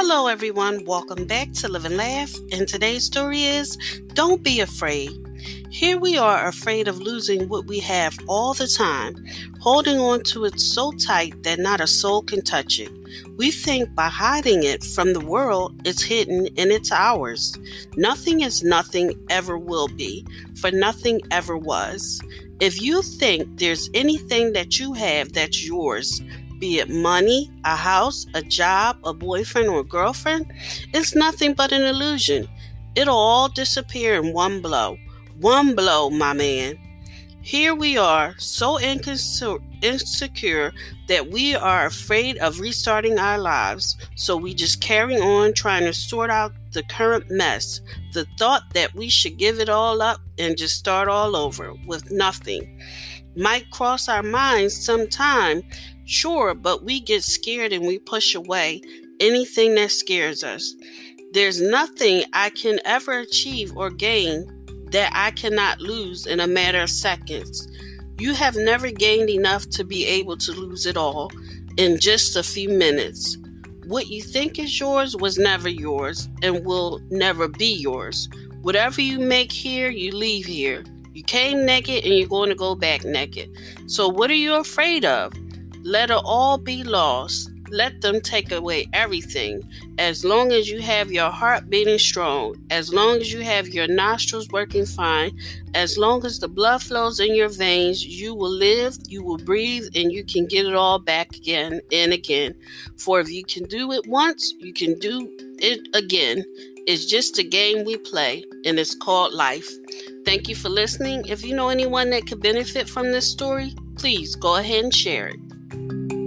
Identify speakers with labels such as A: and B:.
A: Hello, everyone. Welcome back to Live and Laugh. And today's story is Don't Be Afraid. Here we are afraid of losing what we have all the time, holding on to it so tight that not a soul can touch it. We think by hiding it from the world, it's hidden and it's ours. Nothing is nothing ever will be, for nothing ever was. If you think there's anything that you have that's yours, be it money, a house, a job, a boyfriend, or a girlfriend, it's nothing but an illusion. It'll all disappear in one blow. One blow, my man. Here we are, so insecure that we are afraid of restarting our lives, so we just carry on trying to sort out the current mess. The thought that we should give it all up and just start all over with nothing might cross our minds sometime, sure, but we get scared and we push away anything that scares us. There's nothing I can ever achieve or gain that I cannot lose in a matter of seconds. You have never gained enough to be able to lose it all in just a few minutes. What you think is yours was never yours and will never be yours. Whatever you make here, you leave here. You came naked and you're going to go back naked. So, what are you afraid of? Let it all be lost. Let them take away everything. As long as you have your heart beating strong, as long as you have your nostrils working fine, as long as the blood flows in your veins, you will live, you will breathe, and you can get it all back again and again. For if you can do it once, you can do it again. It's just a game we play, and it's called life. Thank you for listening. If you know anyone that could benefit from this story, please go ahead and share it thank you